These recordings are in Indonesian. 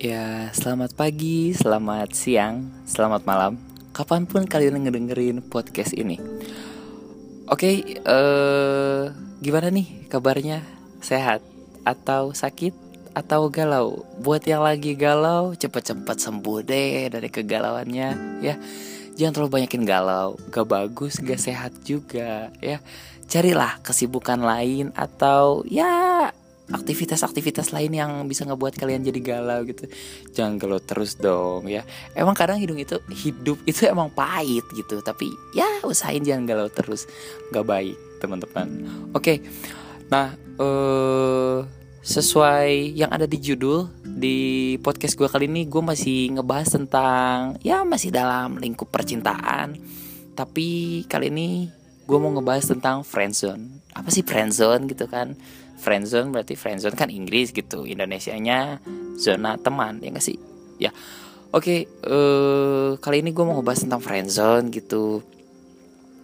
Ya, selamat pagi, selamat siang, selamat malam Kapan pun kalian ngedengerin podcast ini Oke, eh, gimana nih kabarnya? Sehat? Atau sakit? Atau galau? Buat yang lagi galau, cepet-cepet sembuh deh dari kegalauannya ya Jangan terlalu banyakin galau, gak bagus, gak sehat juga ya Carilah kesibukan lain atau ya aktivitas-aktivitas lain yang bisa ngebuat kalian jadi galau gitu. Jangan galau terus dong ya. Emang kadang hidung itu hidup itu emang pahit gitu tapi ya usahain jangan galau terus. Gak baik teman-teman. Oke nah eh sesuai yang ada di judul di podcast gue kali ini gue masih ngebahas tentang ya masih dalam lingkup percintaan. Tapi kali ini gue mau ngebahas tentang friendzone. Apa sih friendzone gitu kan friendzone berarti friendzone kan Inggris gitu Indonesia-nya zona teman ya gak sih? Ya oke okay, uh, eh, kali ini gue mau ngebahas tentang friendzone gitu.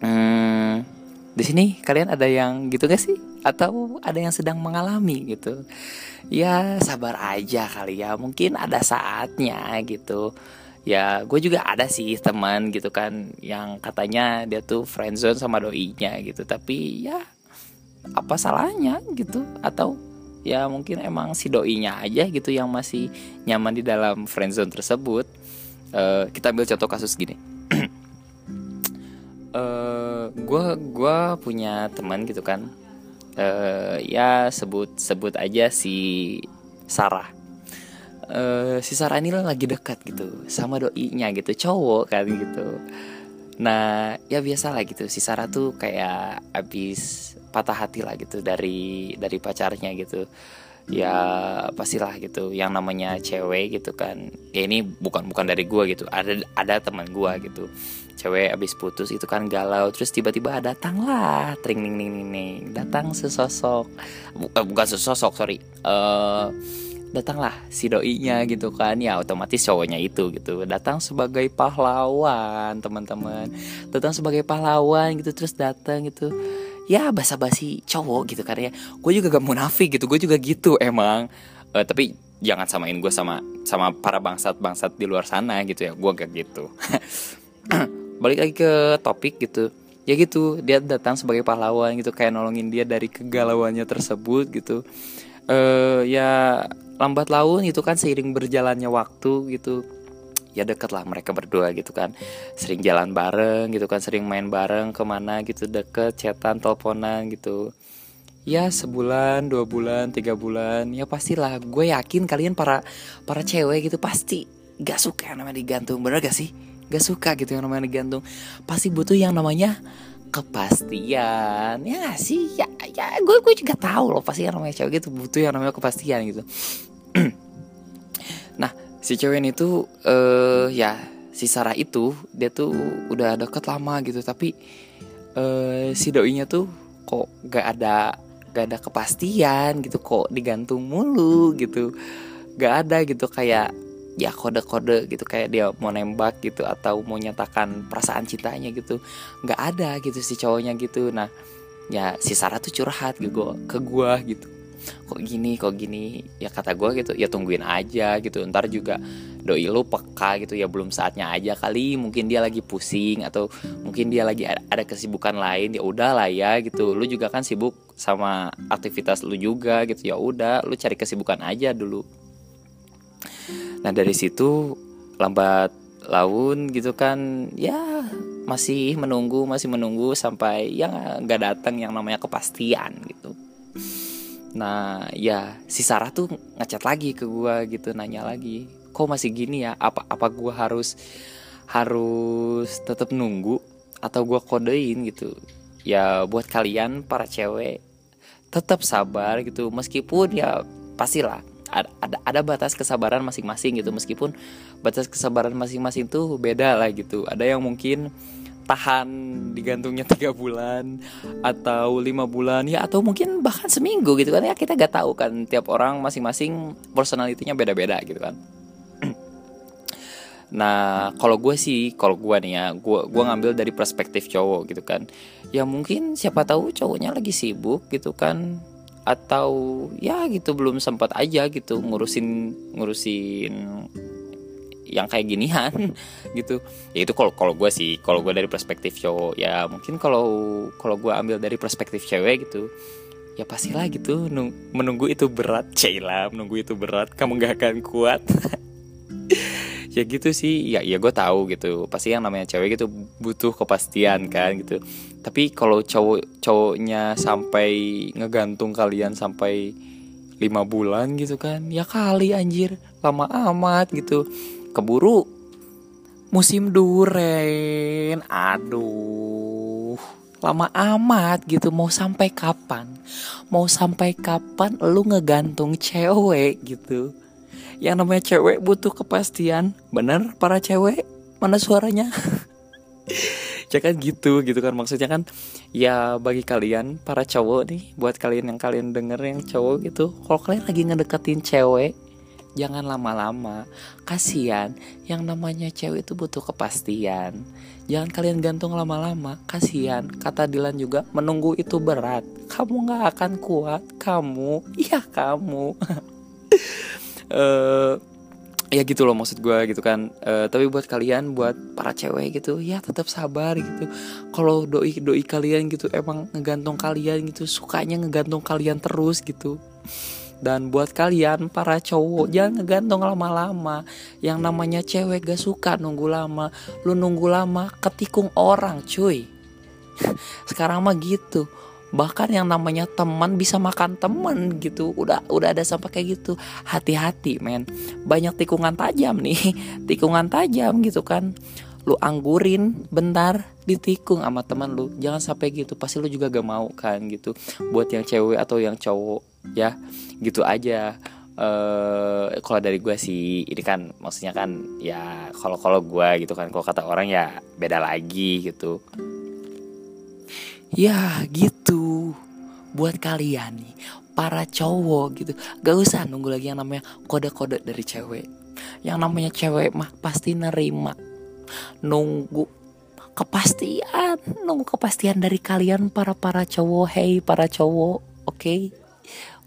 Hmm, di sini kalian ada yang gitu gak sih? Atau ada yang sedang mengalami gitu? Ya sabar aja kali ya mungkin ada saatnya gitu. Ya gue juga ada sih teman gitu kan yang katanya dia tuh friendzone sama doinya gitu tapi ya apa salahnya gitu? Atau ya mungkin emang si doinya aja gitu yang masih nyaman di dalam friendzone tersebut. Uh, kita ambil contoh kasus gini. Gue uh, gua punya teman gitu kan. Uh, ya sebut sebut aja si Sarah. Uh, si Sarah ini lagi dekat gitu sama doinya gitu cowok kan gitu. Nah ya biasa lah gitu. Si Sarah tuh kayak abis patah hati lah gitu dari dari pacarnya gitu. Ya pastilah gitu yang namanya cewek gitu kan. Ya ini bukan bukan dari gua gitu. Ada ada teman gua gitu. Cewek abis putus itu kan galau terus tiba-tiba datanglah tring ning ning ning datang sesosok bukan sesosok sorry. Uh, datanglah si doinya gitu kan. Ya otomatis cowoknya itu gitu. Datang sebagai pahlawan teman-teman. Datang sebagai pahlawan gitu terus datang gitu ya basa-basi cowok gitu kan ya. Gue juga gak munafik gitu gue juga gitu emang. Uh, tapi jangan samain gue sama sama para bangsat-bangsat di luar sana gitu ya gue gak gitu. Balik lagi ke topik gitu. Ya gitu dia datang sebagai pahlawan gitu kayak nolongin dia dari kegalauannya tersebut gitu. Uh, ya lambat laun itu kan seiring berjalannya waktu gitu ya deket lah mereka berdua gitu kan. Sering jalan bareng gitu kan sering main bareng ke mana gitu deket chatan teleponan gitu. Ya sebulan dua bulan tiga bulan ya pastilah. Gue yakin kalian para para cewek gitu pasti gak suka yang namanya digantung. Bener gak sih? Gak suka gitu yang namanya digantung. Pasti butuh yang namanya kepastian. Ya gak sih ya ya. Gue gue juga tahu loh pasti yang namanya cewek gitu butuh yang namanya kepastian gitu si cewek ini tuh uh, ya si Sarah itu dia tuh udah deket lama gitu tapi uh, si doinya tuh kok gak ada gak ada kepastian gitu kok digantung mulu gitu. Gak ada gitu kayak ya kode-kode gitu kayak dia mau nembak gitu atau mau nyatakan perasaan cintanya gitu. Nggak ada gitu si cowoknya gitu. Nah ya si Sarah tuh curhat gitu ke gue gitu kok gini kok gini. Ya kata gue gitu ya tungguin aja gitu. Ntar juga doi lu peka gitu ya belum saatnya aja kali. Mungkin dia lagi pusing atau mungkin dia lagi ada kesibukan lain ya udah lah ya gitu. Lu juga kan sibuk sama aktivitas lu juga gitu. Ya udah lu cari kesibukan aja dulu. Nah dari situ lambat laun gitu kan ya masih menunggu masih menunggu sampai yang nggak datang yang namanya kepastian gitu Nah ya si Sarah tuh ngechat lagi ke gue gitu nanya lagi kok masih gini ya? Apa apa gue harus harus tetap nunggu atau gue kodein gitu? Ya buat kalian para cewek tetap sabar gitu. Meskipun ya pastilah ada, ada ada batas kesabaran masing-masing gitu. Meskipun batas kesabaran masing-masing tuh beda lah gitu. Ada yang mungkin tahan digantungnya tiga bulan atau lima bulan ya atau mungkin bahkan seminggu gitu kan ya kita gak tahu kan tiap orang masing-masing personalitinya beda-beda gitu kan. Nah kalau gue sih kalau gue nih ya gue gue ngambil dari perspektif cowok gitu kan. Ya mungkin siapa tahu cowoknya lagi sibuk gitu kan atau ya gitu belum sempat aja gitu ngurusin ngurusin yang kayak ginian gitu. Ya itu kalau kalau gue sih kalau gue dari perspektif cowok ya mungkin kalau kalau gue ambil dari perspektif cewek gitu ya pastilah gitu menunggu itu berat Cila menunggu itu berat kamu gak akan kuat. Ya gitu sih ya ya gue tahu gitu pasti yang namanya cewek gitu butuh kepastian kan gitu. Tapi kalau cowok cowoknya sampai ngegantung kalian sampai lima bulan gitu kan ya kali anjir lama amat gitu keburu. Musim duren. Aduh lama amat gitu. Mau sampai kapan? Mau sampai kapan lu ngegantung cewek gitu? Yang namanya cewek butuh kepastian. Bener para cewek? Mana suaranya? Ya kan gitu gitu kan maksudnya kan. Ya bagi kalian para cowok nih buat kalian yang kalian denger yang cowok gitu kalau kalian lagi ngedeketin cewek jangan lama-lama. Kasihan yang namanya cewek itu butuh kepastian. Jangan kalian gantung lama-lama. Kasihan kata Dilan juga menunggu itu berat. Kamu nggak akan kuat. Kamu? Iya kamu. Uh, ya gitu loh maksud gue gitu kan. Uh, tapi buat kalian buat para cewek gitu ya tetap sabar gitu. Kalau doi doi kalian gitu emang ngegantung kalian gitu sukanya ngegantung kalian terus gitu dan buat kalian para cowok jangan ngegantung lama-lama. Yang namanya cewek gak suka nunggu lama. Lu nunggu lama ketikung orang cuy. Sekarang mah gitu. Bahkan yang namanya teman bisa makan teman gitu. Udah udah ada sampai kayak gitu. Hati-hati men. Banyak tikungan tajam nih. Tikungan tajam gitu kan. Lu anggurin bentar ditikung sama teman lu. Jangan sampai gitu. Pasti lu juga gak mau kan gitu. Buat yang cewek atau yang cowok ya gitu aja. Uh, kalau dari gue sih ini kan maksudnya kan ya kalau kalau gue gitu kan kalau kata orang ya beda lagi gitu. Ya gitu. Buat kalian nih para cowok gitu gak usah nunggu lagi yang namanya kode-kode dari cewek. Yang namanya cewek mah pasti nerima. Nunggu kepastian nunggu kepastian dari kalian para para cowok. Hey para cowok oke? okay?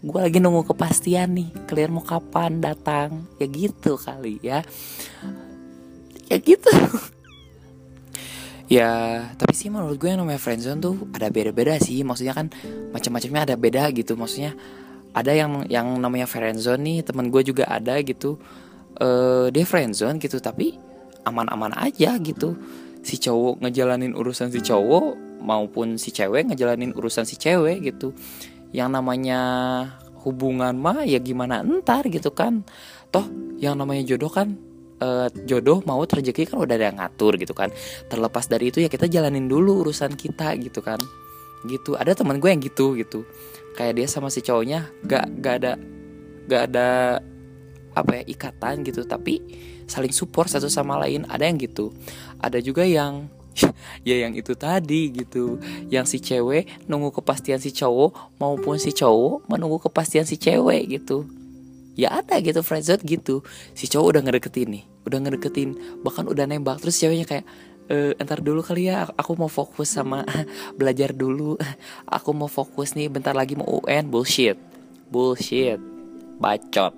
Gue lagi nunggu kepastian nih kalian mau kapan datang. Ya gitu kali ya. Ya gitu. Ya tapi sih menurut gue yang namanya friendzone tuh ada beda-beda sih. Maksudnya kan macam-macamnya ada beda gitu. Maksudnya ada yang yang namanya friendzone nih teman gue juga ada gitu. Uh, dia friendzone gitu tapi aman-aman aja gitu. Si cowok ngejalanin urusan si cowok maupun si cewek ngejalanin urusan si cewek gitu yang namanya hubungan mah ya gimana entar gitu kan. Toh yang namanya jodoh kan uh, jodoh mau rezeki kan udah ada yang ngatur gitu kan. Terlepas dari itu ya kita jalanin dulu urusan kita gitu kan. Gitu. Ada teman gue yang gitu gitu. Kayak dia sama si cowoknya gak gak ada gak ada apa ya ikatan gitu. Tapi saling support satu sama lain. Ada yang gitu. Ada juga yang ya yang itu tadi gitu. Yang si cewek nunggu kepastian si cowok maupun si cowok menunggu kepastian si cewek gitu. Ya ada gitu friendzone gitu. Si cowok udah ngedeketin nih udah ngedeketin bahkan udah nembak. Terus ceweknya kayak e, entar dulu kali ya aku mau fokus sama belajar dulu. Aku mau fokus nih bentar lagi mau UN bullshit. Bullshit. Bacot.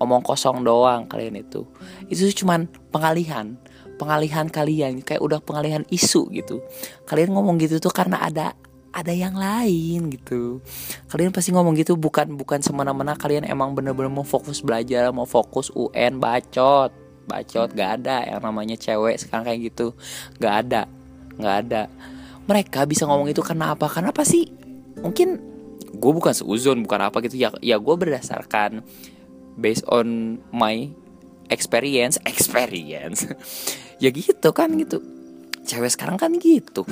Omong kosong doang kalian itu. Itu cuman pengalihan pengalihan kalian kayak udah pengalihan isu gitu. Kalian ngomong gitu tuh karena ada ada yang lain gitu. Kalian pasti ngomong gitu bukan bukan semena-mena kalian emang bener-bener mau fokus belajar mau fokus UN bacot. Bacot gak ada yang namanya cewek sekarang kayak gitu. Gak ada gak ada. Mereka bisa ngomong itu karena apa? Karena apa sih? Mungkin gue bukan seuzon bukan apa gitu. Ya ya gue berdasarkan based on my experience experience ya gitu kan gitu. Cewek sekarang kan gitu.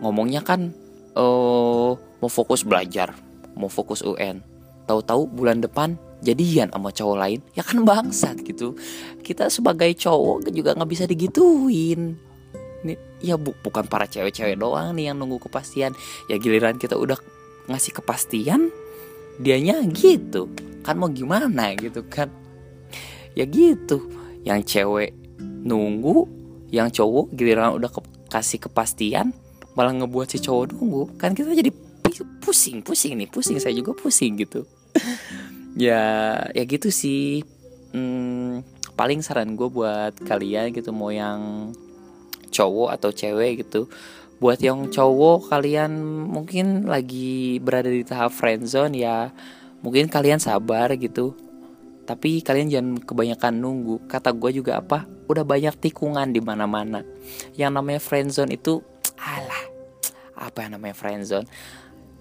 Ngomongnya kan uh, mau fokus belajar mau fokus UN tahu-tahu bulan depan jadian sama cowok lain ya kan bangsat gitu. Kita sebagai cowok juga nggak bisa digituin. Ya bu, bukan para cewek-cewek doang nih yang nunggu kepastian. Ya giliran kita udah ngasih kepastian dianya gitu. Kan mau gimana gitu kan. Ya gitu. Yang cewek nunggu yang cowok giliran udah ke kasih kepastian malah ngebuat si cowok nunggu. Kan kita jadi pusing pusing nih pusing. Saya juga pusing gitu. Ya ya gitu sih. Hmm, paling saran gue buat kalian gitu mau yang cowok atau cewek gitu. Buat yang cowok kalian mungkin lagi berada di tahap friendzone ya. Mungkin kalian sabar gitu tapi kalian jangan kebanyakan nunggu. Kata gue juga apa? Udah banyak tikungan di mana mana yang namanya friendzone itu alah apa yang namanya friendzone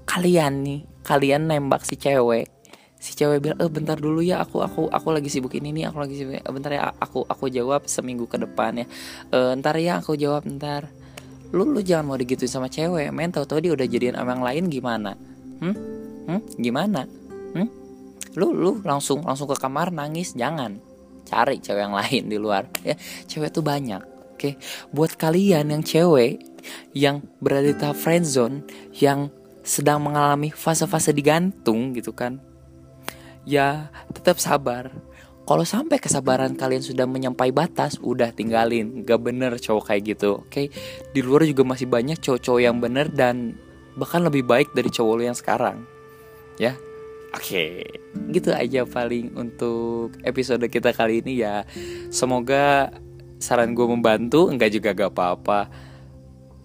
kalian nih kalian nembak si cewek. Si cewek bilang eh bentar dulu ya aku aku aku lagi sibuk ini nih aku lagi sibuk bentar ya aku aku jawab seminggu ke depan ya. E, ntar ya aku jawab ntar. Lu lu jangan mau digituin sama cewek men. Tau tau dia udah jadian yang lain gimana? Hmm? Hmm? Gimana? Hmm lu lu langsung langsung ke kamar nangis. Jangan. Cari cewek yang lain di luar. Ya cewek tuh banyak oke? Buat kalian yang cewek yang berada di tahap friendzone yang sedang mengalami fase-fase digantung gitu kan ya tetap sabar. Kalau sampai kesabaran kalian sudah menyampai batas udah tinggalin. Gak bener cowok kayak gitu oke? Okay? di luar juga masih banyak cowok-cowok yang bener dan bahkan lebih baik dari cowok lu yang sekarang ya oke. Okay. gitu aja paling untuk episode kita kali ini ya. Semoga saran gue membantu enggak juga gak apa-apa.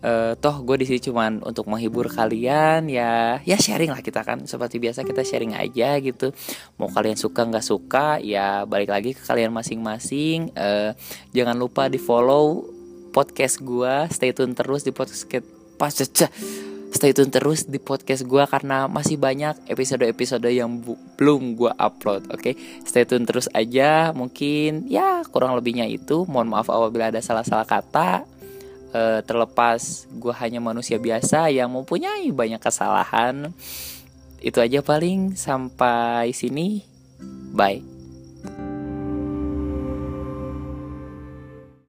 Uh, toh gue di sini cuman untuk menghibur kalian ya. Ya sharing lah kita kan seperti biasa kita sharing aja gitu. Mau kalian suka nggak suka ya balik lagi ke kalian masing-masing. Uh, jangan lupa di follow podcast gue stay tune terus di podcast pas stay tune terus di podcast gue karena masih banyak episode-episode yang belum gue upload oke? Okay? stay tune terus aja mungkin ya kurang lebihnya itu. Mohon maaf apabila ada salah-salah kata. Uh, terlepas gue hanya manusia biasa yang mempunyai banyak kesalahan. Itu aja paling. Sampai sini. Bye